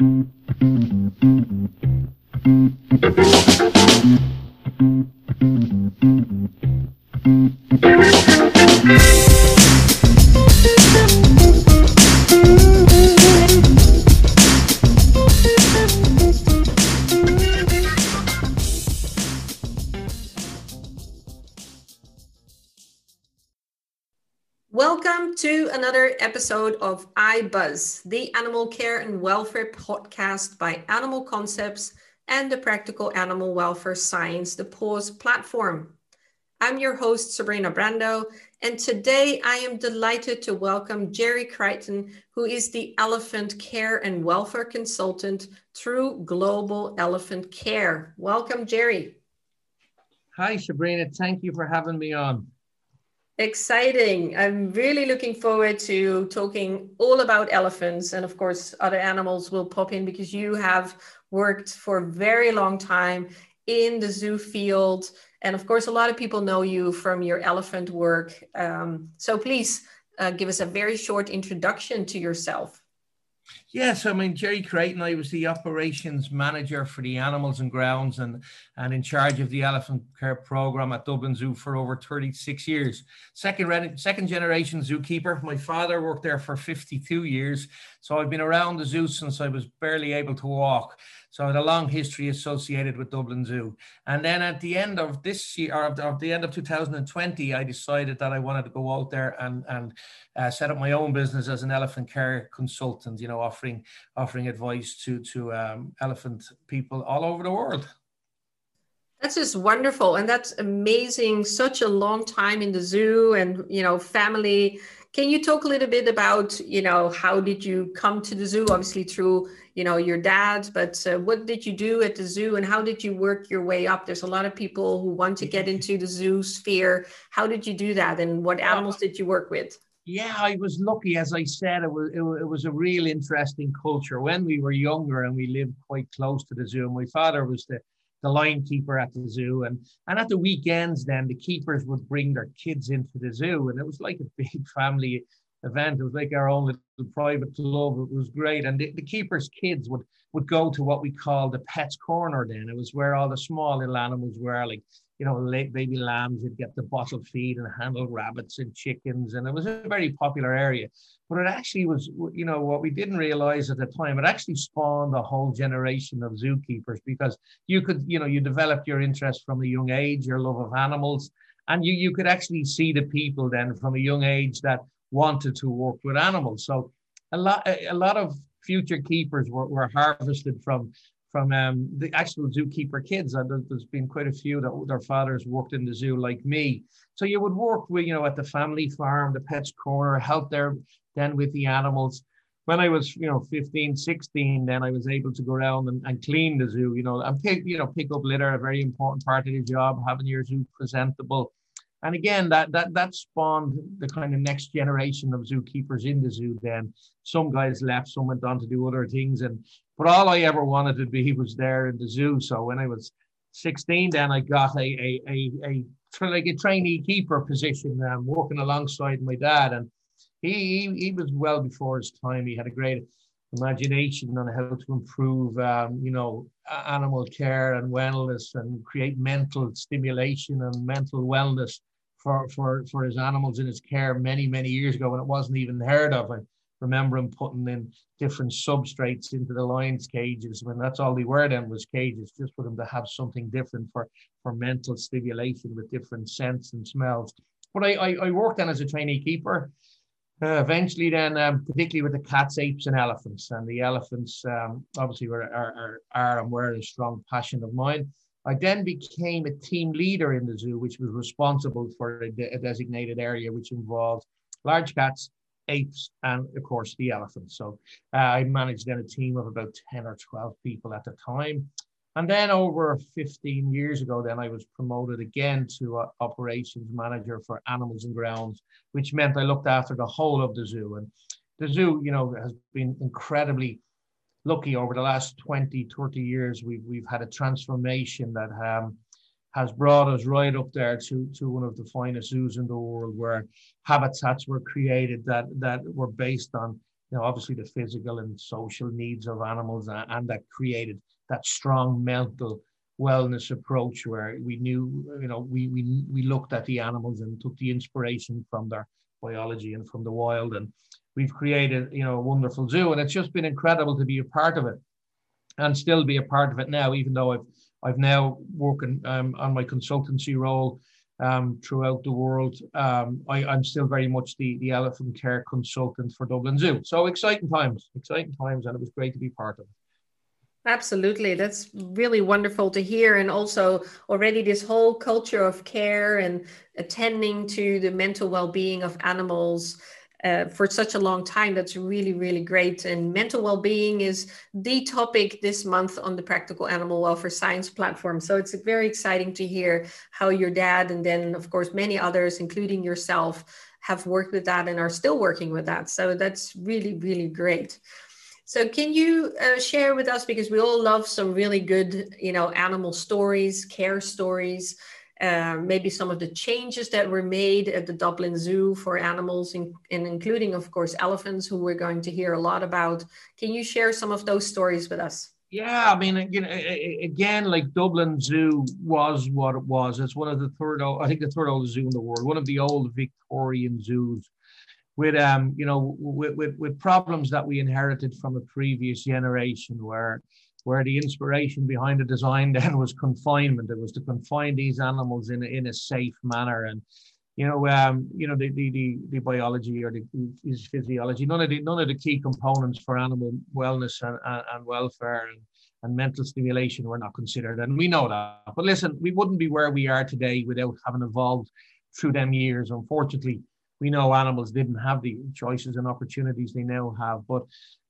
Welcome to another episode of iBuzz, the animal care and welfare podcast by Animal Concepts and the Practical Animal Welfare Science, the PAWS platform. I'm your host, Sabrina Brando, and today I am delighted to welcome Gerry Creighton, who is the Elephant Care and Welfare Consultant through Global Elephant Care. Welcome, Jerry. Hi, Sabrina. Thank you for having me on. Exciting. I'm really looking forward to talking all about elephants. And of course, other animals will pop in because you have worked for a very long time in the zoo field. And of course, a lot of people know you from your elephant work. Um, so please uh, give us a very short introduction to yourself. Yes, I mean Gerry Creighton. I was the operations manager for the animals and grounds, and and in charge of the elephant care program at Dublin Zoo for over 36 years. Second second generation zookeeper. My father worked there for 52 years, so I've been around the zoo since I was barely able to walk. So I had a long history associated with Dublin Zoo. And then at the end of this year, or at the end of 2020, I decided that I wanted to go out there and, and uh, set up my own business as an elephant care consultant, you know, offering offering advice to, to um, elephant people all over the world. That's just wonderful. And that's amazing. Such a long time in the zoo and, you know, family can you talk a little bit about, you know, how did you come to the zoo? Obviously through, you know, your dad, but uh, what did you do at the zoo and how did you work your way up? There's a lot of people who want to get into the zoo sphere. How did you do that and what animals did you work with? Yeah, I was lucky. As I said, it was, it, was a real interesting culture. When we were younger and we lived quite close to the zoo, my father was the the line keeper at the zoo. And, and at the weekends, then the keepers would bring their kids into the zoo. And it was like a big family event. It was like our own little private club. It was great. And the, the keepers' kids would, would go to what we call the pets corner then. It was where all the small little animals were, like you know, late baby lambs you'd get the bottle feed and handle rabbits and chickens. And it was a very popular area. But it actually was, you know, what we didn't realize at the time, it actually spawned a whole generation of zookeepers because you could, you know, you developed your interest from a young age, your love of animals. And you, you could actually see the people then from a young age that wanted to work with animals. So a lot, a lot of future keepers were, were harvested from from um, the actual zookeeper kids. And there's been quite a few that their fathers worked in the zoo like me. So you would work with, you know, at the family farm, the pets corner, help there then with the animals. When I was, you know, 15, 16, then I was able to go around and, and clean the zoo, you know, and pick, you know, pick up litter, a very important part of the job, having your zoo presentable. And again, that that that spawned the kind of next generation of zookeepers in the zoo. Then some guys left, some went on to do other things, and but all I ever wanted to be was there in the zoo. So when I was 16, then I got a a a, a like a trainee keeper position, um, working alongside my dad, and he, he he was well before his time. He had a great imagination on how to improve, um, you know, animal care and wellness and create mental stimulation and mental wellness for, for, for his animals in his care many, many years ago when it wasn't even heard of. I remember him putting in different substrates into the lions' cages when that's all they were then was cages, just for them to have something different for, for mental stimulation with different scents and smells. But I, I, I worked then as a trainee keeper. Uh, eventually, then, um, particularly with the cats, apes, and elephants, and the elephants um, obviously were are, are, are and were a strong passion of mine. I then became a team leader in the zoo, which was responsible for a, de- a designated area which involved large cats, apes, and of course the elephants. So uh, I managed then a team of about 10 or 12 people at the time. And then over 15 years ago, then I was promoted again to uh, operations manager for animals and grounds, which meant I looked after the whole of the zoo. And the zoo, you know, has been incredibly lucky over the last 20, 30 years, we've, we've had a transformation that um, has brought us right up there to, to one of the finest zoos in the world where habitats were created that, that were based on you know, obviously the physical and social needs of animals, and, and that created that strong mental wellness approach where we knew, you know, we, we, we looked at the animals and took the inspiration from their biology and from the wild. And we've created, you know, a wonderful zoo. And it's just been incredible to be a part of it and still be a part of it now, even though I've, I've now working um, on my consultancy role um, throughout the world. Um, I, am still very much the, the elephant care consultant for Dublin Zoo. So exciting times, exciting times, and it was great to be part of it. Absolutely. That's really wonderful to hear. And also, already, this whole culture of care and attending to the mental well being of animals uh, for such a long time. That's really, really great. And mental well being is the topic this month on the Practical Animal Welfare Science platform. So it's very exciting to hear how your dad, and then, of course, many others, including yourself, have worked with that and are still working with that. So that's really, really great. So can you uh, share with us because we all love some really good, you know, animal stories, care stories, uh, maybe some of the changes that were made at the Dublin Zoo for animals, in, and including, of course, elephants, who we're going to hear a lot about. Can you share some of those stories with us? Yeah, I mean, you know, again, like Dublin Zoo was what it was. It's one of the third, I think, the third oldest zoo in the world, one of the old Victorian zoos with um you know with, with, with problems that we inherited from a previous generation where where the inspiration behind the design then was confinement. It was to confine these animals in a, in a safe manner. And you know um you know the the the, the biology or the, the physiology none of the none of the key components for animal wellness and, and, and welfare and, and mental stimulation were not considered. And we know that. But listen we wouldn't be where we are today without having evolved through them years. Unfortunately we know animals didn't have the choices and opportunities they now have. But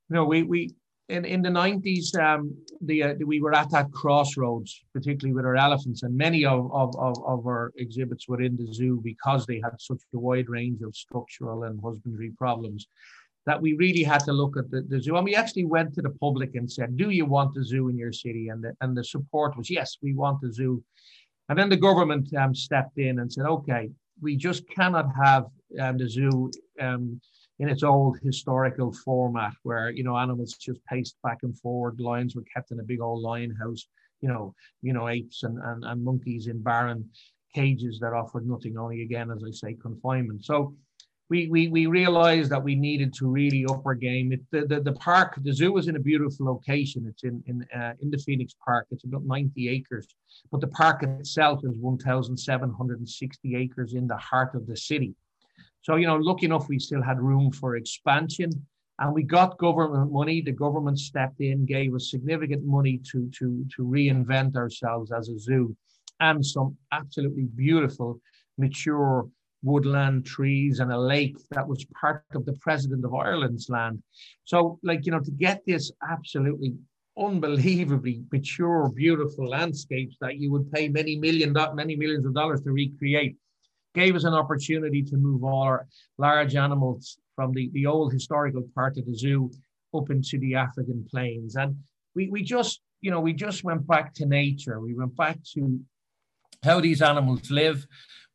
you know, we we in, in the 90s, um, the, uh, we were at that crossroads, particularly with our elephants, and many of, of, of, our exhibits were in the zoo because they had such a wide range of structural and husbandry problems that we really had to look at the, the zoo. And we actually went to the public and said, Do you want a zoo in your city? And the, and the support was, Yes, we want a zoo. And then the government um, stepped in and said, Okay, we just cannot have um, the zoo um, in its old historical format where you know animals just paced back and forward lions were kept in a big old lion house you know you know apes and, and, and monkeys in barren cages that offered nothing only again as i say confinement so we, we, we realized that we needed to really up our game. It, the, the, the park, the zoo is in a beautiful location. It's in, in, uh, in the Phoenix Park. It's about 90 acres, but the park itself is 1,760 acres in the heart of the city. So, you know, lucky enough, we still had room for expansion and we got government money. The government stepped in, gave us significant money to, to, to reinvent ourselves as a zoo and some absolutely beautiful, mature woodland trees and a lake that was part of the president of Ireland's land. So, like, you know, to get this absolutely unbelievably mature, beautiful landscapes that you would pay many million, many millions of dollars to recreate, gave us an opportunity to move all our large animals from the, the old historical part of the zoo up into the African plains. And we, we just, you know, we just went back to nature. We went back to how these animals live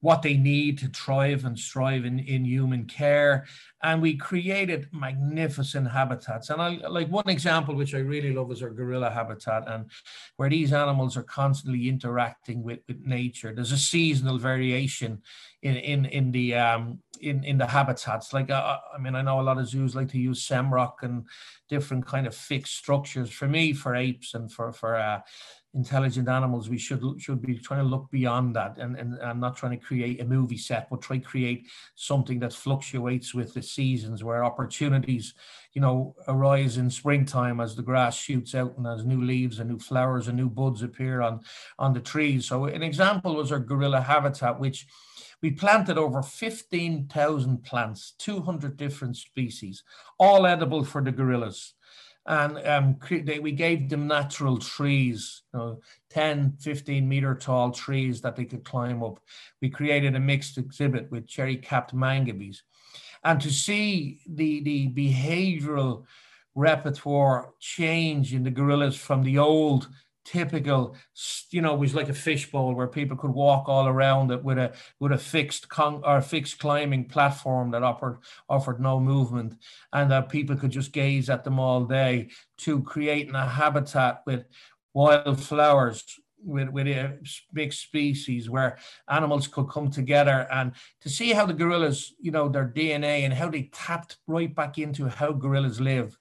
what they need to thrive and strive in, in human care. And we created magnificent habitats. And I like one example, which I really love, is our gorilla habitat, and where these animals are constantly interacting with, with nature. There's a seasonal variation in in in the um in in the habitats. Like uh, I mean, I know a lot of zoos like to use semrock and different kind of fixed structures. For me, for apes and for for uh, intelligent animals, we should should be trying to look beyond that, and and I'm not trying to create a movie set, but try to create something that fluctuates with the seasons, where opportunities, you know, arise in springtime as the grass shoots out and as new leaves and new flowers and new buds appear on on the trees. So an example was our gorilla habitat, which we planted over 15,000 plants, 200 different species, all edible for the gorillas and um, they, we gave them natural trees, you know, 10, 15 meter tall trees that they could climb up. We created a mixed exhibit with cherry capped mangabeys. And to see the, the behavioral repertoire change in the gorillas from the old typical, you know, it was like a fishbowl where people could walk all around it with a with a fixed con or fixed climbing platform that offered offered no movement, and that people could just gaze at them all day. To creating a habitat with wild flowers with with uh, a mixed species where animals could come together and to see how the gorillas, you know, their DNA and how they tapped right back into how gorillas live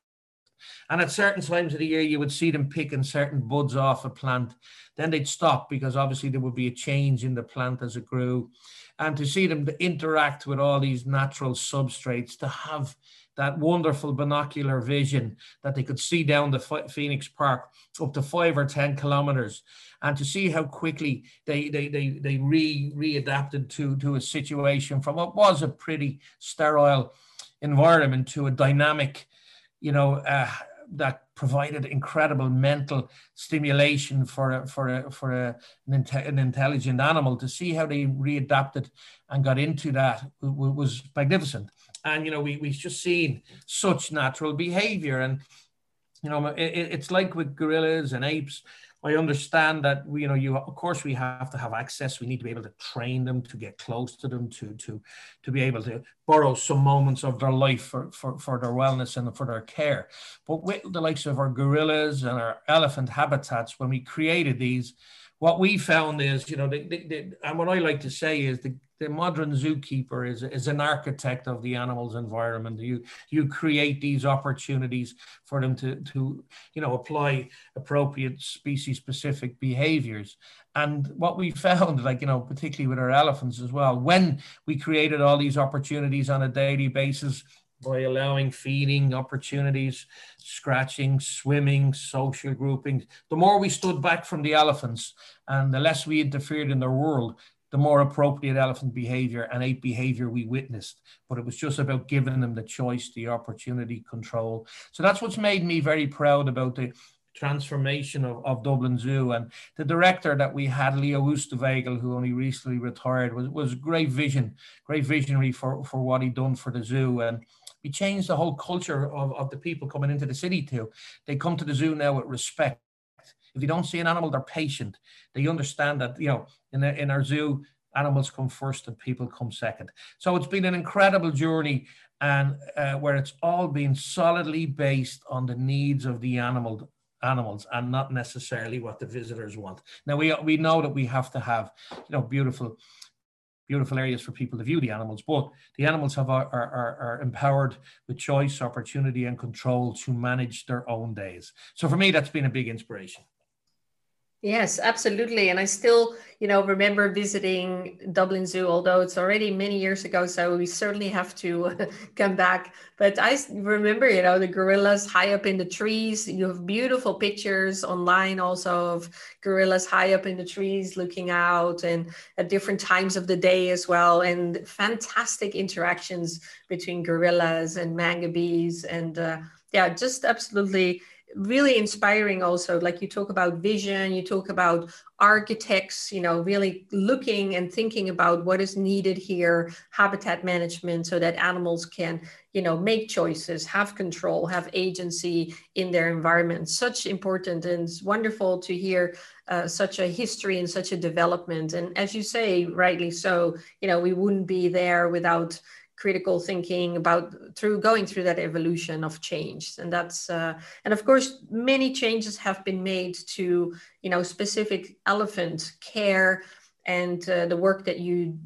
and at certain times of the year, you would see them picking certain buds off a plant. Then they'd stop because obviously there would be a change in the plant as it grew. And to see them interact with all these natural substrates, to have that wonderful binocular vision that they could see down the Phoenix Park up to five or 10 kilometers and to see how quickly they, they, they, they re, readapted to, to a situation from what was a pretty sterile environment to a dynamic you know, uh, that provided incredible mental stimulation for a, for a, for a, an, an, intelligent animal. To see how they readapted and got into that was magnificent. And you know, we we've just seen such natural behavior, and you know, it, it's like with gorillas and apes I understand that you know you of course we have to have access. We need to be able to train them to get close to them to to to be able to borrow some moments of their life for for, for their wellness and for their care. But with the likes of our gorillas and our elephant habitats, when we created these, what we found is you know they, they, they, and what I like to say is the the modern zookeeper is, is an architect of the animal's environment. You you create these opportunities for them to to you know apply appropriate species specific behaviors. And what we found, like you know, particularly with our elephants as well, when we created all these opportunities on a daily basis by allowing feeding opportunities, scratching, swimming, social groupings. The more we stood back from the elephants and the less we interfered in their world, the more appropriate elephant behavior and ape behavior we witnessed. But it was just about giving them the choice, the opportunity, control. So that's what's made me very proud about the transformation of, of Dublin Zoo. And the director that we had, Leo Oosterwegel, who only recently retired, was, was great vision, great visionary for, for what he'd done for the zoo. And we changed the whole culture of, of the people coming into the city too. They come to the zoo now with respect if they don't see an animal, they're patient. They understand that, you know, in, a, in our zoo, animals come first and people come second. So it's been an incredible journey and uh, where it's all been solidly based on the needs of the animal animals and not necessarily what the visitors want. Now we we know that we have to have you know beautiful beautiful areas for people to view the animals, but the animals have are, are, are empowered with choice, opportunity, and control to manage their own days. So for me, that's been a big inspiration. Yes, absolutely. And I still, you know, remember visiting Dublin Zoo, although it's already many years ago. So we certainly have to come back. But I remember, you know, the gorillas high up in the trees. You have beautiful pictures online also of gorillas high up in the trees looking out and at different times of the day as well. And fantastic interactions between gorillas and mangabeys. And uh, yeah, just absolutely really inspiring also like you talk about vision you talk about architects you know really looking and thinking about what is needed here habitat management so that animals can you know make choices have control have agency in their environment. Such important and wonderful to hear uh, such a history and such a development. And as you say rightly so you know we wouldn't be there without critical thinking about through going through that evolution of change. And that's uh, and of course many changes have been made to you know specific elephant care and uh, the work that you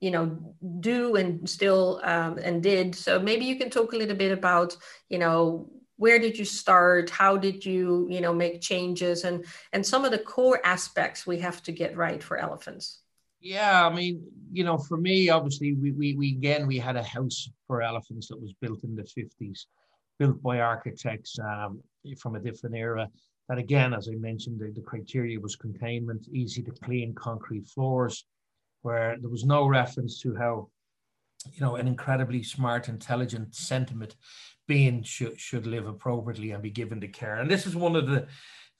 you know do and still um, and did. So maybe you can talk a little bit about you know where did you start? How did you you know make changes? And and some of the core aspects we have to get right for elephants yeah, I mean, you know, for me, obviously, we, we, we again, we had a house for elephants that was built in the 50s, built by architects um, from a different era. That again, as I mentioned, the, the criteria was containment, easy to clean concrete floors, where there was no reference to how, you know, an incredibly smart, intelligent, sentiment being should, should live appropriately and be given the care. And this is one of the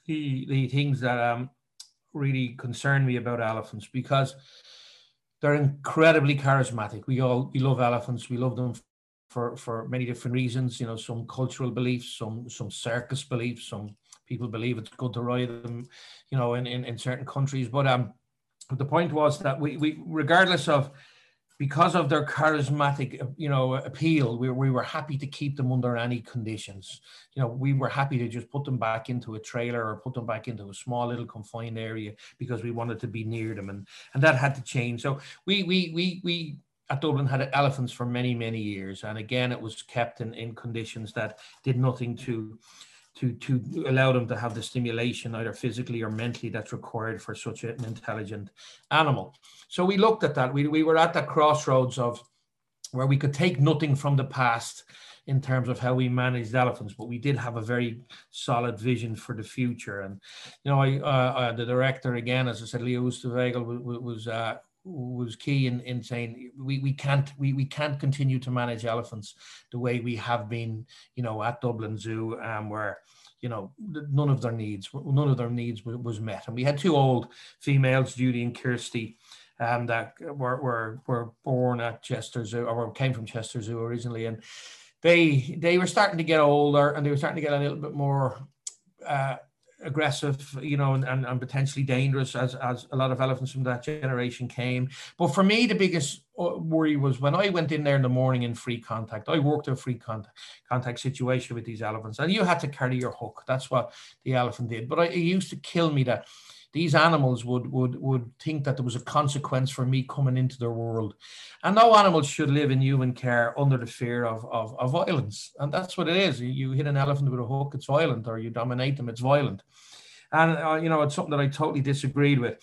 the, the things that um, really concern me about elephants because they're incredibly charismatic. We all we love elephants. We love them for, for many different reasons. You know, some cultural beliefs, some some circus beliefs, some people believe it's good to ride them, you know, in, in, in certain countries. But um, the point was that we, we regardless of because of their charismatic, uh, you know, appeal, we, we were happy to keep them under any conditions. You know, we were happy to just put them back into a trailer or put them back into a small little confined area because we wanted to be near them, and and that had to change. So we we we we at Dublin had elephants for many many years, and again it was kept in in conditions that did nothing to to to allow them to have the stimulation either physically or mentally that's required for such an intelligent animal. So we looked at that. We, we were at that crossroads of where we could take nothing from the past in terms of how we managed elephants, but we did have a very solid vision for the future. And you know, I, uh, uh, the director again, as I said, Leo Oosterwegel was was, uh, was key in, in saying we, we can't we, we can't continue to manage elephants the way we have been, you know, at Dublin Zoo, um, where you know none of their needs none of their needs was, was met, and we had two old females, Judy and Kirsty um, that were, were, were born at Chester Zoo or came from Chester Zoo originally. And they, they were starting to get older and they were starting to get a little bit more uh, aggressive, you know, and, and, potentially dangerous as, as a lot of elephants from that generation came. But for me, the biggest uh, worry was when I went in there in the morning in free contact. I worked a free contact, contact situation with these elephants, and you had to carry your hook. That's what the elephant did. But I, it used to kill me that these animals would would would think that there was a consequence for me coming into their world. And no animal should live in human care under the fear of, of, of violence. And that's what it is. You, hit an elephant with a hook it's violent or you dominate them it's violent. And uh, you know it's something that i totally disagreed with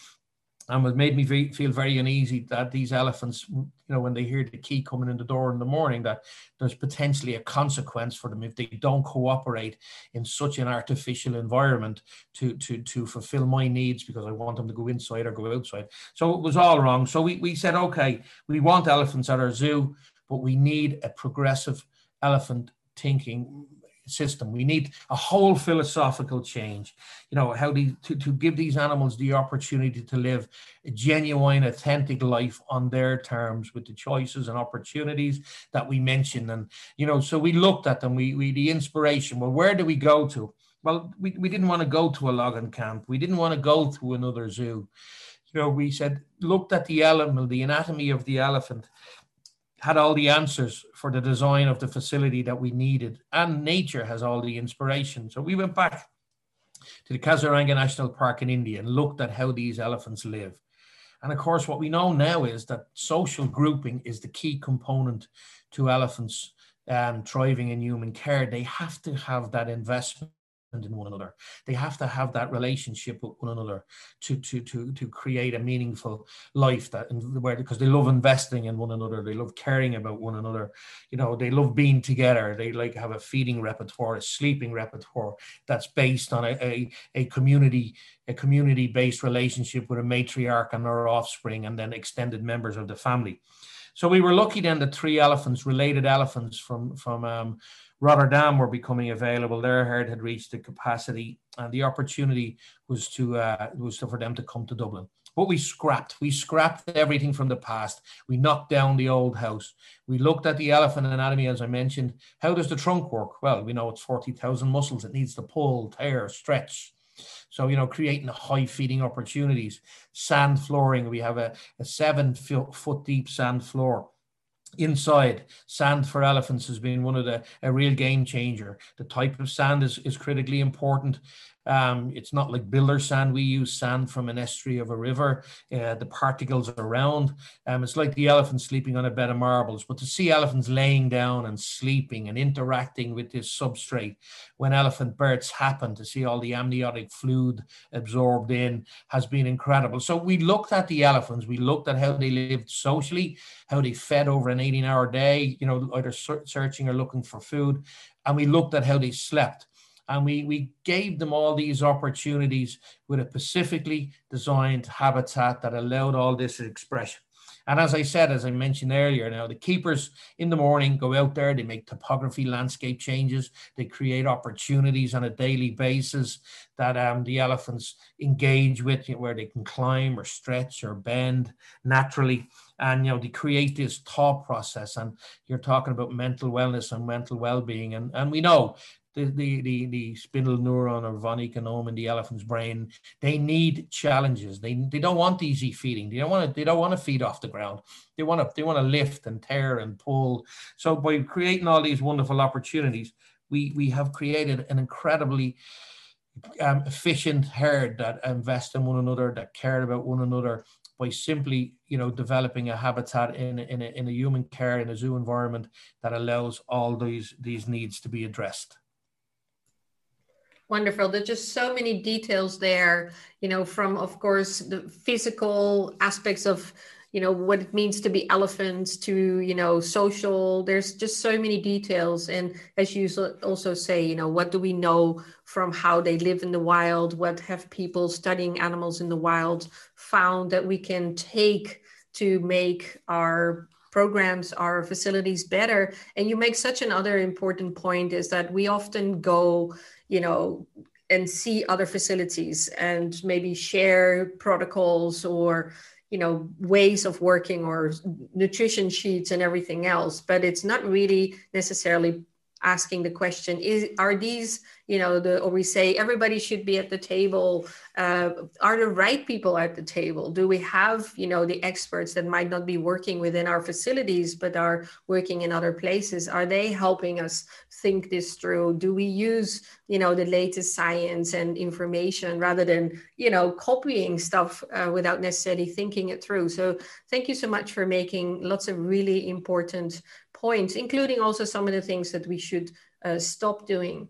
and it made me feel very uneasy that these elephants, you know, when they hear the key coming in the door in the morning, that there's potentially a consequence for them if they don't cooperate in such an artificial environment to to to fulfill my needs because I want them to go inside or go outside. So it was all wrong. So we, we said, okay, we want elephants at our zoo, but we need a progressive elephant thinking system. We need a whole philosophical change. You know, how to, to give these animals the opportunity to live a genuine, authentic life on their terms with the choices and opportunities that we mentioned. And, you know, so we looked at them, we, we the inspiration. Well, where do we go to? Well, we, we didn't want to go to a logging camp. We didn't want to go to another zoo. You know, we said, looked at the animal, the anatomy of the elephant, had all the answers for the design of the facility that we needed, and nature has all the inspiration. So we went back to the Kaziranga National Park in India and looked at how these elephants live. And of course, what we know now is that social grouping is the key component to elephants um, thriving in human care. They have to have that investment in one another. They have to have that relationship with one another to to to to create a meaningful life that and where because they love investing in one another, they love caring about one another, you know, they love being together. They like have a feeding repertoire, a sleeping repertoire that's based on a, a, a community a community based relationship with a matriarch and her offspring, and then extended members of the family. So we were lucky then that three elephants, related elephants from from um, Rotterdam were becoming available. Their herd had reached the capacity, and the opportunity was to uh, was for them to come to Dublin. But we scrapped. We scrapped everything from the past. We knocked down the old house. We looked at the elephant anatomy, as I mentioned. How does the trunk work? Well, we know it's 40,000 muscles. It needs to pull, tear, stretch. So, you know, creating high feeding opportunities. Sand flooring. We have a, a seven foot deep sand floor inside sand for elephants has been one of the a real game changer the type of sand is, is critically important um, it's not like builder sand. We use sand from an estuary of a river. Uh, the particles around. Um, it's like the elephant sleeping on a bed of marbles. But to see elephants laying down and sleeping and interacting with this substrate when elephant births happen, to see all the amniotic fluid absorbed in has been incredible. So we looked at the elephants. We looked at how they lived socially, how they fed over an 18 hour day, you know, either searching or looking for food. And we looked at how they slept and we, we gave them all these opportunities with a specifically designed habitat that allowed all this expression. And as I said, as I mentioned earlier, now the keepers in the morning go out there, they make topography, landscape changes, they create opportunities on a daily basis that um, the elephants engage with, you know, where they can climb or stretch or bend naturally. And you know, they create this thought process. And you're talking about mental wellness and mental well-being. And, and we know the, the, the, the spindle neuron or von Economo in the elephant's brain, they need challenges. They, they don't want easy feeding. They don't want to, they don't want to feed off the ground. They want to, they want to lift and tear and pull. So by creating all these wonderful opportunities, we, we have created an incredibly um, efficient herd that invest in one another, that care about one another by simply, you know, developing a habitat in, in, a, in a human care, in a zoo environment that allows all these, these needs to be addressed. Wonderful. There's just so many details there, you know, from, of course, the physical aspects of, you know, what it means to be elephants to, you know, social. There's just so many details. And as you also say, you know, what do we know from how they live in the wild? What have people studying animals in the wild found that we can take to make our programs our facilities better and you make such another important point is that we often go you know, and see other facilities and maybe share protocols or you know ways of working or nutrition sheets and everything else. But it's not really necessarily asking the question is are these you know the or we say everybody should be at the table uh, are the right people at the table? Do we have you know the experts that might not be working within our facilities but are working in other places? Are they helping us think this through? Do we use you know the latest science and information rather than you know copying stuff uh, without necessarily thinking it through? So thank you so much for making lots of really important points, including also some of the things that we should uh, stop doing.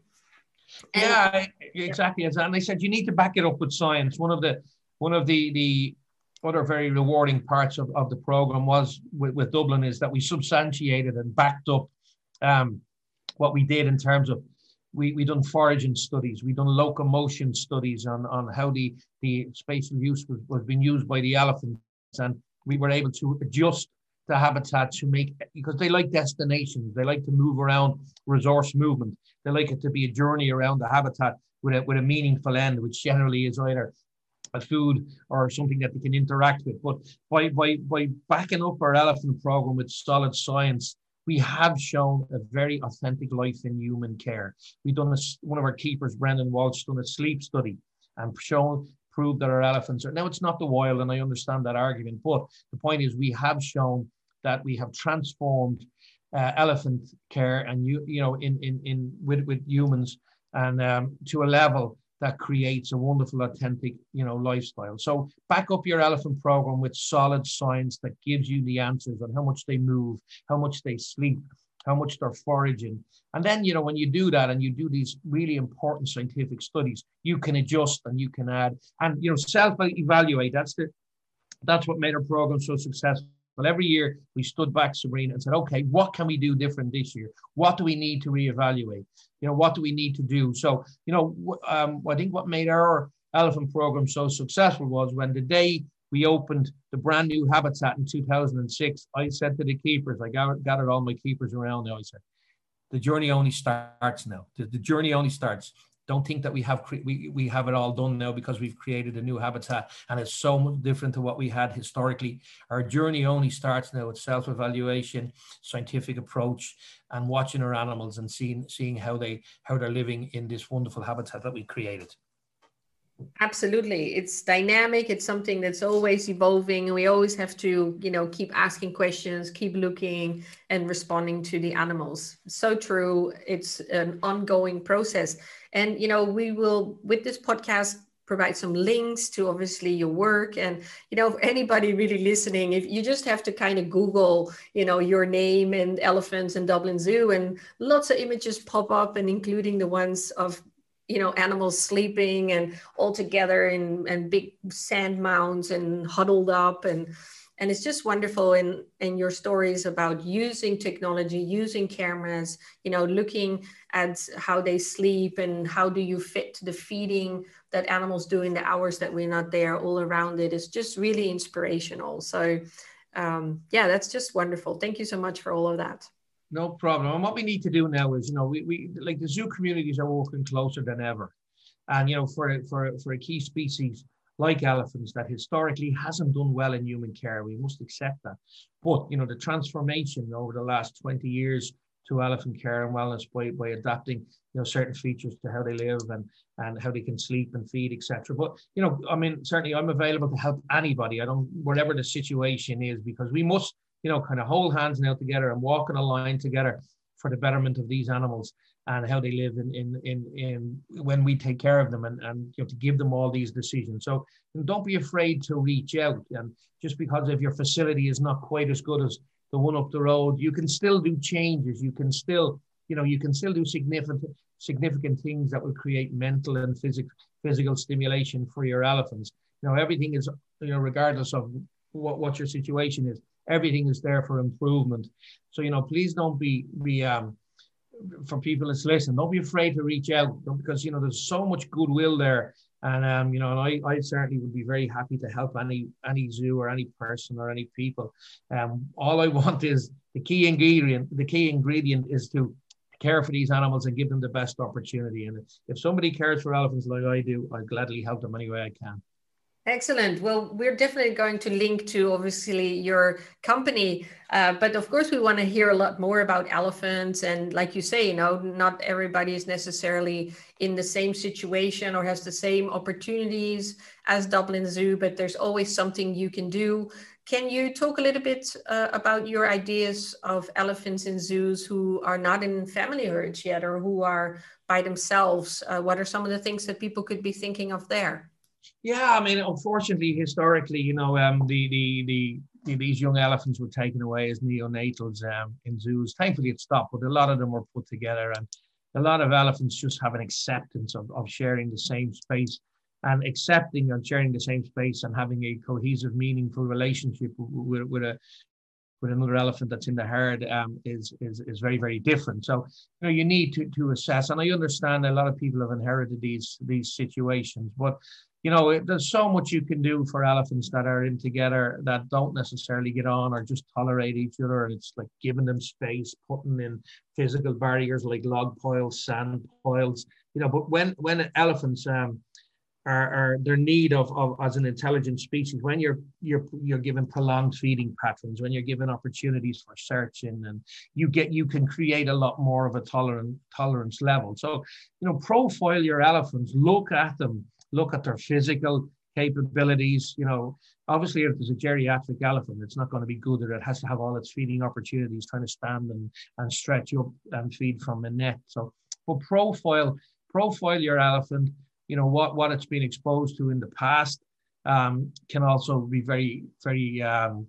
And, yeah, exactly. And I said, you need to back it up with science. One of the one of the the other very rewarding parts of, of the program was with, with Dublin is that we substantiated and backed up um, what we did in terms of we we done foraging studies, we done locomotion studies on on how the the spatial use was, was being used by the elephants, and we were able to adjust the habitat to make because they like destinations. They like to move around resource movement. They like it to be a journey around the habitat with a, with a meaningful end, which generally is either a food or something that they can interact with. But by by by backing up our elephant program with solid science, we have shown a very authentic life in human care. We've done a, one of our keepers, Brendan Walsh, done a sleep study and shown prove that our elephants are now it's not the wild and i understand that argument but the point is we have shown that we have transformed uh, elephant care and you you know in in in with with humans and um, to a level that creates a wonderful authentic you know lifestyle. So back up your elephant program with solid science that gives you the answers on how much they move how much they sleep how much they're foraging. And then, you know, when you do that and you do these really important scientific studies, you can adjust and you can add and, you know, self-evaluate. That's the, that's what made our program so successful. Every year we stood back, Sabrina, and said, okay, what can we do different this year? What do we need to reevaluate? You know, what do we need to do? So, you know, um, I think what made our elephant program so successful was when the day we opened the brand new habitat in 2006. I said to the keepers, I gathered, gathered all my keepers around now. I said, the journey only starts now. The, the journey only starts. Don't think that we have cre- we, we have it all done now because we've created a new habitat and it's so much different to what we had historically. Our journey only starts now with self-evaluation, scientific approach, and watching our animals and seeing seeing how they how they're living in this wonderful habitat that we created. Absolutely. It's dynamic. It's something that's always evolving. And we always have to, you know, keep asking questions, keep looking and responding to the animals. So true. It's an ongoing process. And, you know, we will, with this podcast, provide some links to obviously your work and you know anybody really listening if you just have to kind of google you know your name and elephants in dublin zoo and lots of images pop up and including the ones of you know animals sleeping and all together in and big sand mounds and huddled up and and it's just wonderful in in your stories about using technology using cameras you know looking at how they sleep and how do you fit the feeding that animals do in the hours that we're not there all around it is just really inspirational so um, yeah, that's just wonderful. Thank you so much for all of that. No problem. And what we need to do now is, you know, we, we like the zoo communities are working closer than ever. And, you know, for, for, for a key species like elephants that historically hasn't done well in human care, we must accept that. But, you know, the transformation over the last 20 years to elephant care and wellness by, by adapting you know certain features to how they live and and how they can sleep and feed etc but you know i mean certainly i'm available to help anybody i don't whatever the situation is because we must you know kind of hold hands now together and walk in a line together for the betterment of these animals and how they live in in in, in when we take care of them and and you know to give them all these decisions so don't be afraid to reach out and just because if your facility is not quite as good as the one up the road. You can still do changes. You can still, you know, you can still do significant significant things that will create mental and physical physical stimulation for your elephants. You know, everything is, you know, regardless of what, what your situation is, everything is there for improvement. So, you know, please don't be be um for people that's listening, don't be afraid to reach out because you know there's so much goodwill there and um, you know, and I, I certainly would be very happy to help any any zoo or any person or any people. Um, all I want is the key ingredient. The key ingredient is to care for these animals and give them the best opportunity. And if somebody cares for elephants like I do, I gladly help them any way I can. Excellent. Well, we're definitely going to link to obviously your company, uh, but of course we want to hear a lot more about elephants. And like you say, you know, not everybody is necessarily in the same situation or has the same opportunities as Dublin Zoo, but there's always something you can do. Can you talk a little bit uh, about your ideas of elephants in zoos who are not in family herds yet or who are by themselves? Uh, what are some of the things that people could be thinking of there? Yeah, I mean, unfortunately, historically, you know, um, the, the the the these young elephants were taken away as neonatals um, in zoos. Thankfully, it stopped, but a lot of them were put together, and a lot of elephants just have an acceptance of, of sharing the same space and accepting and sharing the same space and having a cohesive, meaningful relationship with, with a with another elephant that's in the herd um, is, is is very very different. So you know you need to to assess, and I understand a lot of people have inherited these these situations, but you know, there's so much you can do for elephants that are in together that don't necessarily get on or just tolerate each other. And it's like giving them space, putting in physical barriers like log piles, sand piles, you know. But when when elephants um, are, are their need of, of as an intelligent species, when you're you're you're given prolonged feeding patterns, when you're given opportunities for searching, and you get you can create a lot more of a tolerant tolerance level. So, you know, profile your elephants, look at them look at their physical capabilities. You know, obviously, if there's a geriatric elephant, it's not going to be good that it has to have all its feeding opportunities, trying to stand and, and stretch up and feed from a net. So, but profile profile your elephant. You know what what it's been exposed to in the past um, can also be very very um,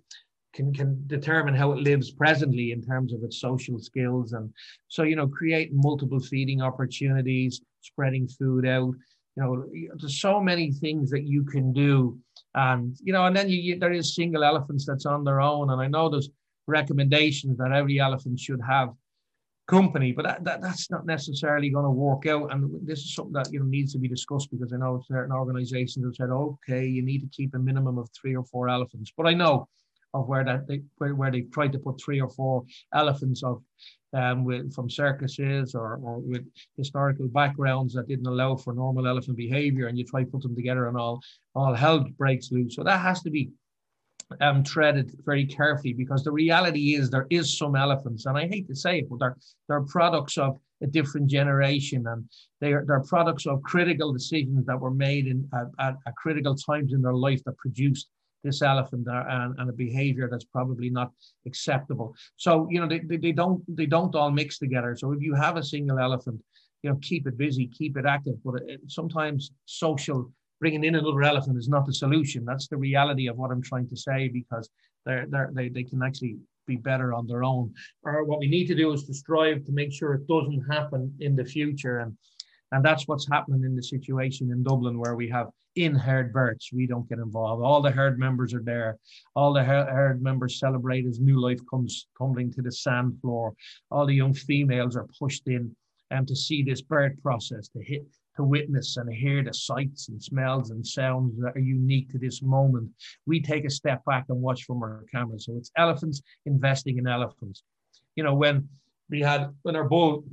can can determine how it lives presently in terms of its social skills and so you know create multiple feeding opportunities spreading food out you know there's so many things that you can do. And you know and then you, you, there is single elephants that's on their own. And i know there's recommendations that every elephant should have company but that, that that's not necessarily going to work out. And this is something that you know needs to be discussed because i know certain organizations have said okay you need to keep a minimum of three or four elephants. But i know of where that they where, where they've tried to put three or four elephants of um, with, from circuses or, or with historical backgrounds that didn't allow for normal elephant behavior, and you try to put them together and all all hell breaks loose. So that has to be um, treaded very carefully because the reality is there is some elephants, and I hate to say it, but they're they're products of a different generation, and they are they're products of critical decisions that were made in at, at, at critical times in their life that produced this elephant and, and a behavior that's probably not acceptable. So, you know, they, they, they don't they don't all mix together. So if you have a single elephant, you know, keep it busy, keep it active. But it, sometimes social bringing in another elephant is not the solution. That's the reality of what I'm trying to say because they're, they're, they they can actually be better on their own. Or what we need to do is to strive to make sure it doesn't happen in the future. And and that's what's happening in the situation in Dublin where we have in herd births. We don't get involved. All the herd members are there. All the herd members celebrate as new life comes tumbling to the sand floor. All the young females are pushed in and um, to see this birth process, to hit to witness and hear the sights and smells and sounds that are unique to this moment. We take a step back and watch from our camera. So it's elephants investing in elephants. You know, when we had when our bull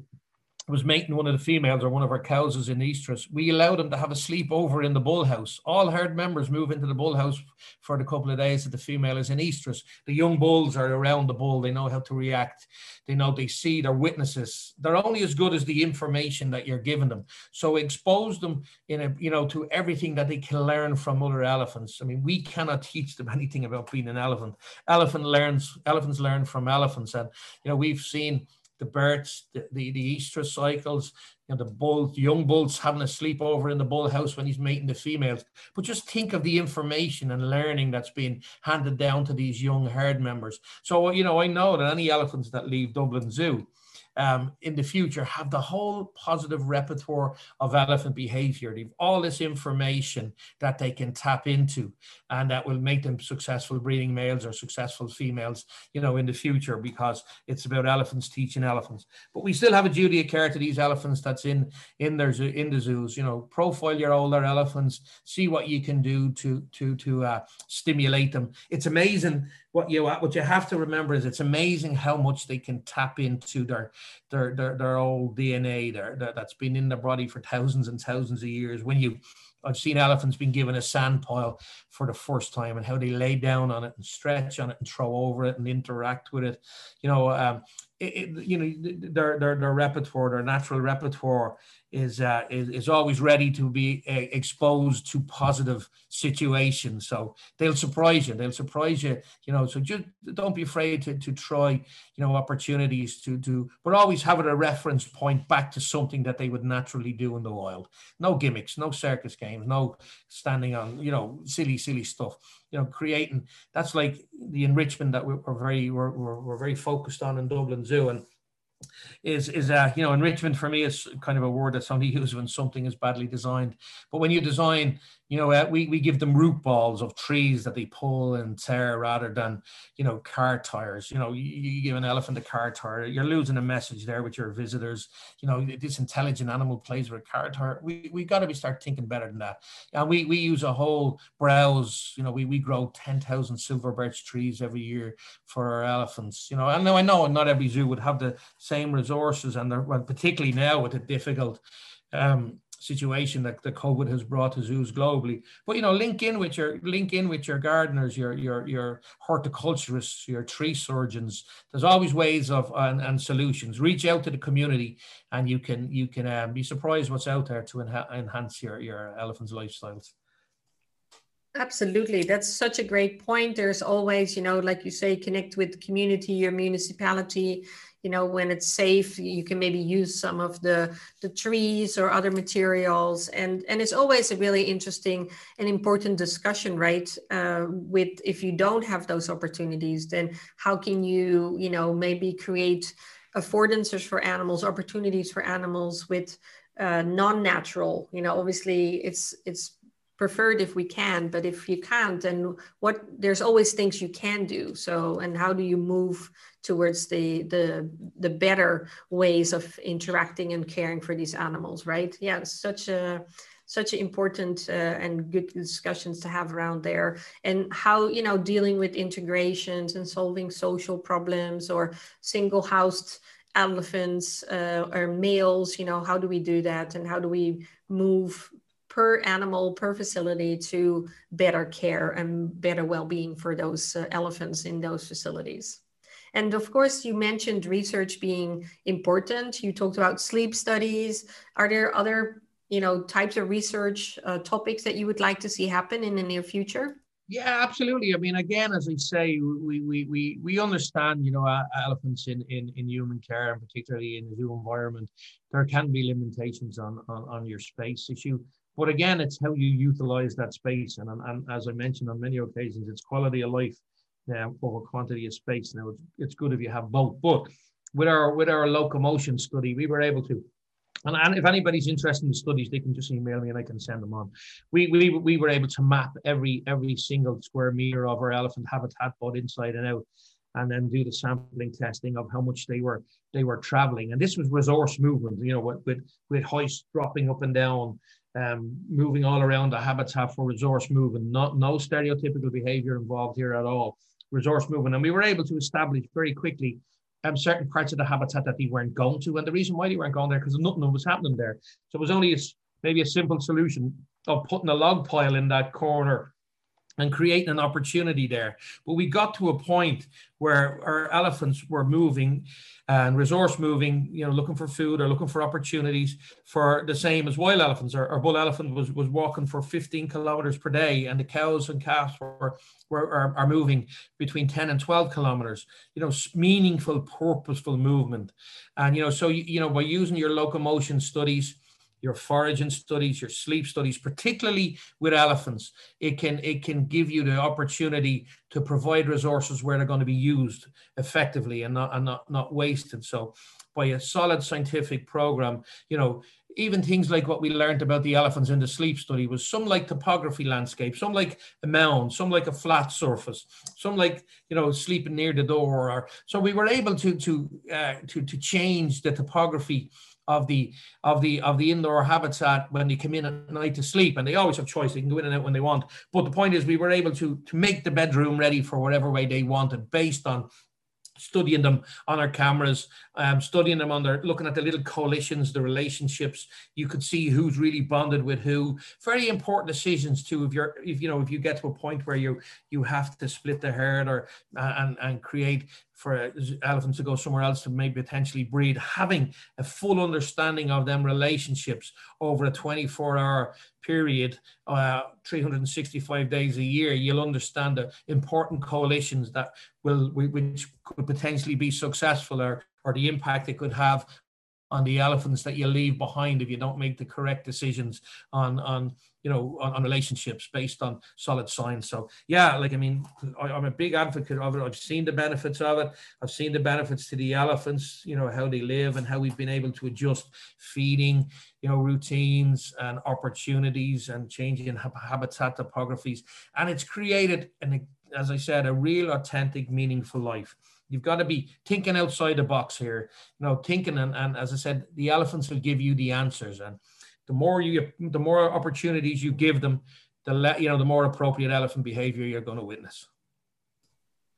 was mating one of the females or one of our cows is in Estrus, we allowed them to have a sleep over in the bull house. All herd members move into the bull house for the couple of days that the female is in Estrus. The young bulls are around the bull. They know how to react. They know they see, they're witnesses. They're only as good as the information that you're giving them. So expose them in a, you know, to everything that they can learn from other elephants. I mean, we cannot teach them anything about being an elephant. Elephant learns, elephants learn from elephants. And, you know, we've seen the birds, the, the, the estrus cycles, you know, the bull, young bulls having a sleepover in the bull house when he's mating the females. But just think of the information and learning that's being handed down to these young herd members. So, you know, I know that any elephants that leave Dublin Zoo, um, in the future have the whole positive repertoire of elephant behavior. They've all this information that they can tap into and that will make them successful breeding males or successful females, you know, in the future because it's about elephants teaching elephants. But we still have a duty of care to these elephants that's in in their in the zoos. You know, profile your older elephants, see what you can do to to to uh, stimulate them. It's amazing what you what you have to remember is it's amazing how much they can tap into their their their, their old DNA their, their, that's been in their body for thousands and thousands of years. When you I've seen elephants being given a sand pile for the first time and how they lay down on it and stretch on it and throw over it and interact with it. You know, um, it, it, you know their, their their repertoire, their natural repertoire is, uh, is, is always ready to be uh, exposed to positive situations. So they'll surprise you. They'll surprise you. You know. So just don't be afraid to, to try. You know opportunities to do, but always have it a reference point back to something that they would naturally do in the wild. No gimmicks, no circus games, no standing on you know silly silly stuff. You know, creating that's like the enrichment that we're, we're very we're, we're, we're very focused on in Dublin Zoo and is is uh, you know enrichment for me is kind of a word that somebody uses when something is badly designed. But when you design you know, uh, we, we give them root balls of trees that they pull and tear rather than, you know, car tires. You know, you, you give an elephant a car tire, you're losing a message there with your visitors. You know, this intelligent animal plays with a car tire. We, we got to be start thinking better than that. And we, we use a whole browse, you know, we, we grow 10,000 silver birch trees every year for our elephants. You know, know, I know not every zoo would have the same resources and well, particularly now with the difficult um, situation that the COVID has brought to zoos globally. But you know, link in with your link in with your gardeners, your your your horticulturists, your tree surgeons. There's always ways of and, and solutions. Reach out to the community, and you can you can um, be surprised what's out there to enha- enhance your your elephants' lifestyles. Absolutely. That's such a great point. There's always, you know, like you say, connect with the community, your municipality, you know when it's safe you can maybe use some of the the trees or other materials. And and it's always a really interesting and important discussion right? Uh, with if you don't have those opportunities then how can you you know maybe create affordances for animals opportunities for animals with uh, non-natural? You know obviously it's it's preferred if we can but if you can't then what there's always things you can do. So and how do you move towards the the the better ways of interacting and caring for these animals right? Yeah such a such important uh, and good discussions to have around there. And how you know dealing with integrations and solving social problems or single housed elephants uh, or males you know how do we do that? And how do we move per animal per facility to better care and better well-being for those uh, elephants in those facilities and of course, you mentioned research being important. You talked about sleep studies. Are there other, you know, types of research uh, topics that you would like to see happen in the near future? Yeah, absolutely. I mean, again, as I say, we we we we understand, you know, elephants in in in human care, and particularly in the zoo environment, there can be limitations on on, on your space issue. But again, it's how you utilize that space, and, and as I mentioned on many occasions, it's quality of life um, over quantity of space. Now it's, it's good if you have both. But with our with our locomotion study, we were able to. And, and if anybody's interested in the studies, they can just email me and I can send them on. We, we, we were able to map every every single square meter of our elephant habitat, both inside and out. and then do the sampling testing of how much they were they were traveling. And this was resource movement, you know, with with, with hoists dropping up and down, um, moving all around the habitat for resource movement. Not no stereotypical behavior involved here at all. Resource movement, and we were able to establish very quickly um, certain parts of the habitat that they weren't going to, and the reason why they weren't going there because nothing was happening there. So it was only a, maybe a simple solution of putting a log pile in that corner and creating an opportunity there. But we got to a point where our elephants were moving and resource moving, you know, looking for food or looking for opportunities for the same as wild elephants. Our, our bull elephant was, was walking for 15 kilometers per day, and the cows and calves were, were are, are moving between 10 and 12 kilometers, you know, meaningful, purposeful movement. And, you know, so, you, you know, by using your locomotion studies, your foraging studies, your sleep studies, particularly with elephants, it can it can give you the opportunity to provide resources where they're going to be used effectively and not and not, not wasted. So by a solid scientific program, you know, even things like what we learned about the elephants in the sleep study was some like topography landscape, some like a mound, some like a flat surface, some like you know sleeping near the door. Or so we were able to to uh, to to change the topography of the of the of the indoor habitat when they come in at night to sleep and they always have choice they can go in and out when they want but the point is we were able to to make the bedroom ready for whatever way they wanted based on studying them on our cameras, um, studying them on their, looking at the little coalitions, the relationships. You could see who's really bonded with who. Very important decisions too. If you're, if you know, if you get to a point where you you have to split the herd or uh, and and create for elephants to go somewhere else to maybe potentially breed, having a full understanding of them relationships over a 24 hour period, uh, 365 days a year, you'll understand the important coalitions that will, which could potentially be successful or, or the impact it could have on the elephants that you leave behind if you don't make the correct decisions on on you know on, on relationships based on solid science. So yeah like i mean I, am a big advocate of it. I've seen the benefits of it. I've seen the benefits to the elephants you know how they live and how we've been able to adjust feeding you know routines and opportunities and changing habitat topographies. And it's created an as i said a real authentic meaningful life You've got to be thinking outside the box here, you know, thinking and, and as I said, the elephants will give you the answers. And the more you the more opportunities you give them, the le- you know, the more appropriate elephant behavior you're going to witness.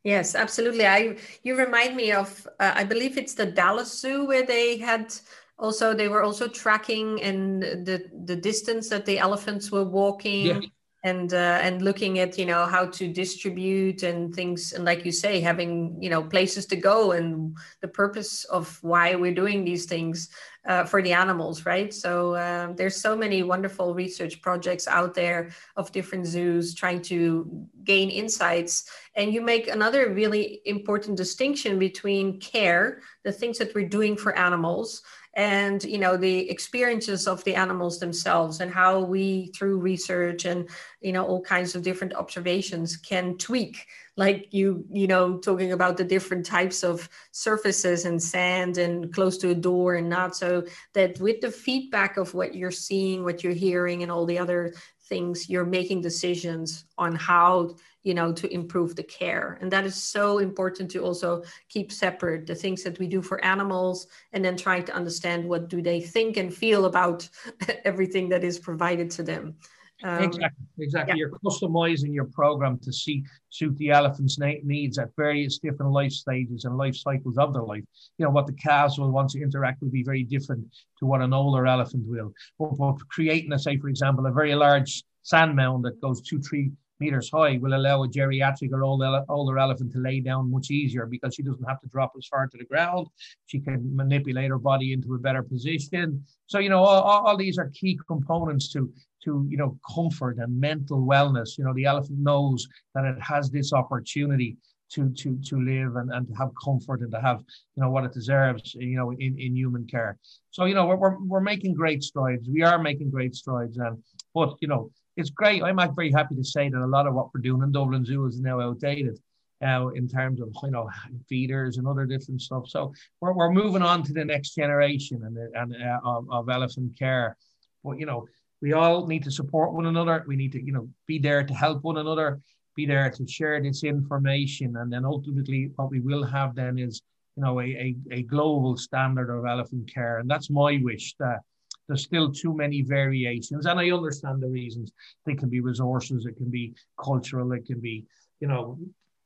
Yes, absolutely. I you remind me of uh, I believe it's the Dallas Zoo where they had also they were also tracking and the the distance that the elephants were walking. Yeah and uh, and looking at you know how to distribute and things and like you say having you know places to go and the purpose of why we're doing these things uh, for the animals right? So um, there's so many wonderful research projects out there of different zoos trying to gain insights. And you make another really important distinction between care the things that we're doing for animals and you know the experiences of the animals themselves and how we through research and you know all kinds of different observations can tweak like you you know talking about the different types of surfaces and sand and close to a door and not. So that with the feedback of what you're seeing what you're hearing and all the other things you're making decisions on how you know to improve the care. And that is so important to also keep separate the things that we do for animals and then trying to understand what do they think and feel about everything that is provided to them um, exactly exactly yeah. you're customizing your program to see suit the elephant's needs at various different life stages and life cycles of their life you know what the calves will want to interact will be very different to what an older elephant will but, but creating a say for example a very large sand mound that goes two three meters high will allow a geriatric or older, older elephant to lay down much easier because she doesn't have to drop as far to the ground. She can manipulate her body into a better position. So, you know, all, all these are key components to, to, you know, comfort and mental wellness. You know, the elephant knows that it has this opportunity to to to live and, and to have comfort and to have you know what it deserves you know in, in human care so you know we're, we're, making great strides we are making great strides and but you know it's great. I'm very happy to say that a lot of what we're doing in Dublin Zoo is now outdated. Uh, in terms of you know feeders and other different stuff, so we're, we're moving on to the next generation and, and uh, of, of elephant care. But you know, we all need to support one another. We need to you know be there to help one another. be there to share this information. And then ultimately, what we will have then is, you know, a, a, a global standard of elephant care. And that's my wish that there's still too many variations. And I understand the reasons. They can be resources, it can be cultural, it can be, you know,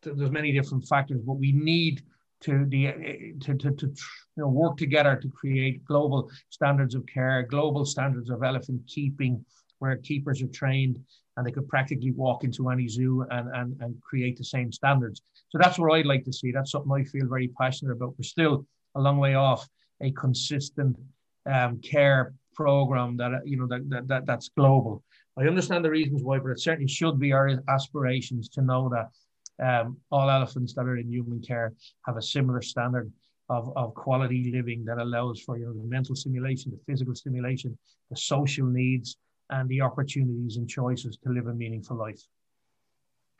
there's many different factors, but we need to the to, to, to you know work together to create global standards of care, global standards of elephant keeping, where keepers are trained and they could practically walk into any zoo and, and, and create the same standards. So that's what I'd like to see. That's something I feel very passionate about. We're still a long way off a consistent um, care program that you know that, that, that that's global. I understand the reasons why, but it certainly should be our aspirations to know that um, all elephants that are in human care have a similar standard of, of quality living that allows for you know the mental stimulation, the physical stimulation, the social needs, and the opportunities and choices to live a meaningful life.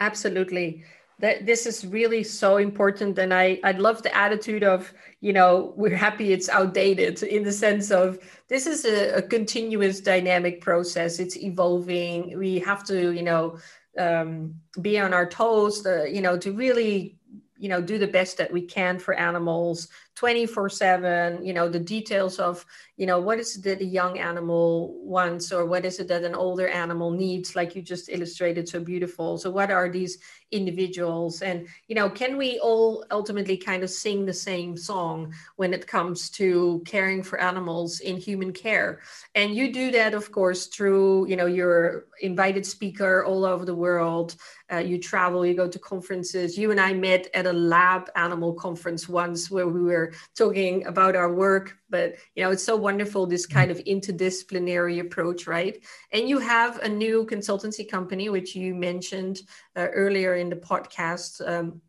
Absolutely. That this is really so important. And I, I'd love the attitude of, you know, we're happy it's outdated in the sense of this is a, a continuous dynamic process. It's evolving. We have to, you know, um, be on our toes, to, you know, to really you know do the best that we can for animals 24 7 you know the details of you know what is it that a young animal wants or what is it that an older animal needs like you just illustrated so beautiful. So what are these individuals? And you know can we all ultimately kind of sing the same song when it comes to caring for animals in human care? And you do that of course through you know your invited speaker all over the world. Uh, you travel you go to conferences. You and i met at a lab animal conference once where we were talking about our work but you know it's so wonderful this mm-hmm. kind of interdisciplinary approach right? And you have a new consultancy company which you mentioned uh, earlier in the podcast um,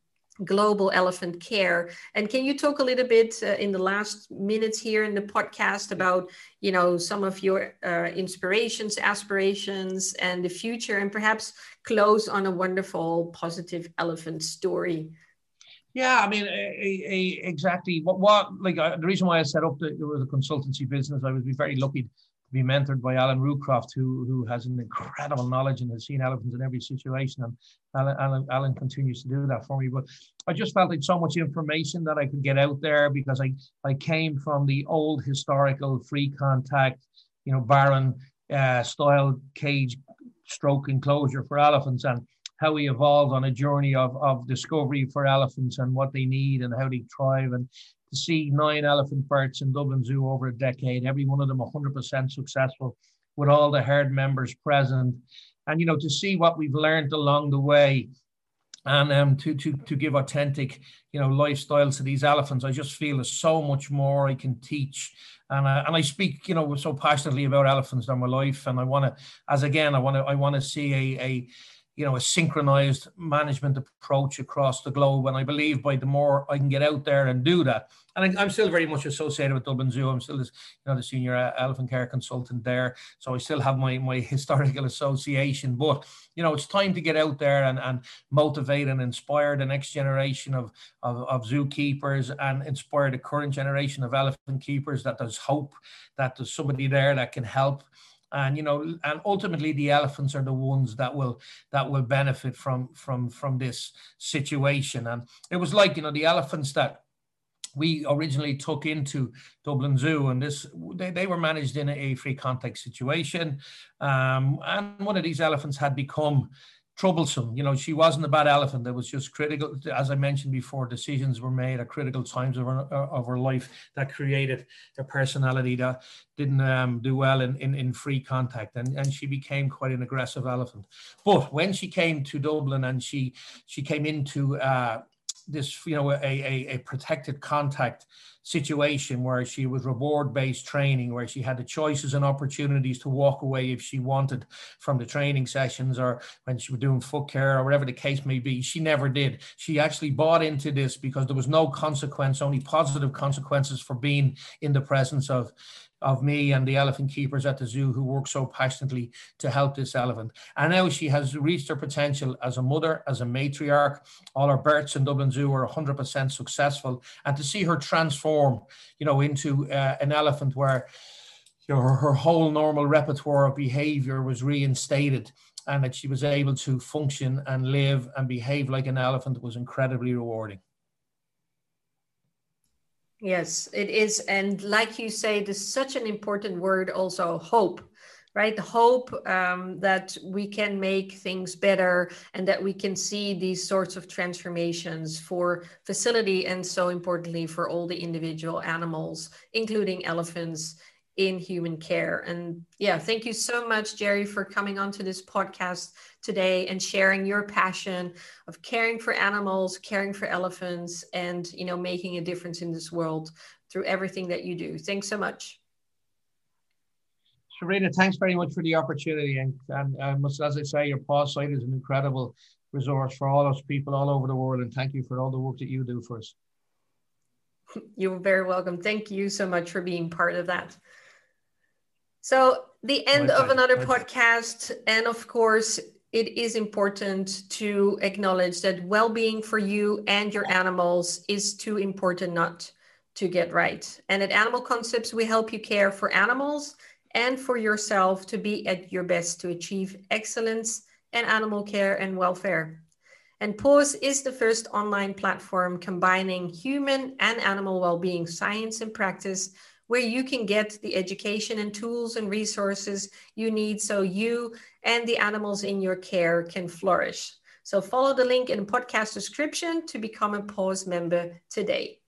global elephant care. And can you talk a little bit uh, in the last minutes here in the podcast about you know some of your uh, inspirations aspirations and the future and perhaps close on a wonderful positive elephant story yeah, I mean, a, a, exactly. What, what like uh, the reason why I set up the, the consultancy business, I was very lucky to be mentored by Alan Roocroft, who who has an incredible knowledge and has seen elephants in every situation, and Alan, Alan, Alan continues to do that for me. But I just felt like so much information that I could get out there because I I came from the old historical free contact, you know, barren uh, style cage stroke enclosure for elephants and how we evolved on a journey of, of discovery for elephants and what they need and how they thrive. And to see nine elephant births in Dublin Zoo over a decade, every one of them 100% successful with all the herd members present. And, you know, to see what we've learned along the way and um, to, to, to give authentic, you know, lifestyles to these elephants, I just feel there's so much more I can teach. And, uh, and I speak, you know, so passionately about elephants in my life. And I want to, as again, I want to, I want to see a, a, you know a synchronized management approach across the globe. And i believe by the more i can get out there and do that and I, am still very much associated with dublin zoo. I'm still you know the senior uh, elephant care consultant there. So i still have my my historical association. But you know it's time to get out there and, and motivate and inspire the next generation of, of of zookeepers and inspire the current generation of elephant keepers that there's hope that there's somebody there that can help and you know and ultimately the elephants are the ones that will that will benefit from from from this situation and it was like you know the elephants that we originally took into Dublin Zoo, and this they, they were managed in a free contact situation. Um, and one of these elephants had become troublesome. You know, she wasn't a bad elephant. It was just critical, as I mentioned before, decisions were made at critical times of her, of her life that created a personality that didn't um, do well in, in, in free contact. And, and she became quite an aggressive elephant. But when she came to Dublin and she, she came into uh, this, you know, a, a, a protected contact situation where she was reward based training, where she had the choices and opportunities to walk away if she wanted from the training sessions or when she was doing foot care or whatever the case may be. She never did. She actually bought into this because there was no consequence, only positive consequences for being in the presence of of me and the elephant keepers at the zoo who work so passionately to help this elephant. And now she has reached her potential as a mother, as a matriarch. All her births in Dublin Zoo are 100% successful. And to see her transform, you know, into uh, an elephant where you know, her, her whole normal repertoire of behavior was reinstated and that she was able to function and live and behave like an elephant was incredibly rewarding. Yes, it is. And like you say, this is such an important word also hope right hope um, that we can make things better and that we can see these sorts of transformations for facility and so importantly for all the individual animals including elephants in human care. And yeah, thank you so much, Gerry, for coming onto this podcast today and sharing your passion of caring for animals, caring for elephants, and you know, making a difference in this world through everything that you do. Thanks so much. Sabrina, thanks very much for the opportunity. And, and um, as I say, your PAWS site is an incredible resource for all us people all over the world. And thank you for all the work that you do for us. You're very welcome. Thank you so much for being part of that. So, the end of another podcast. And of course, it is important to acknowledge that well being for you and your animals is too important not to get right. And at Animal Concepts, we help you care for animals and for yourself to be at your best to achieve excellence in animal care and welfare. And PAWS is the first online platform combining human and animal well being science and practice where you can get the education and tools and resources you need so you and the animals in your care can flourish. So follow the link in the podcast description to become a PAWS member today.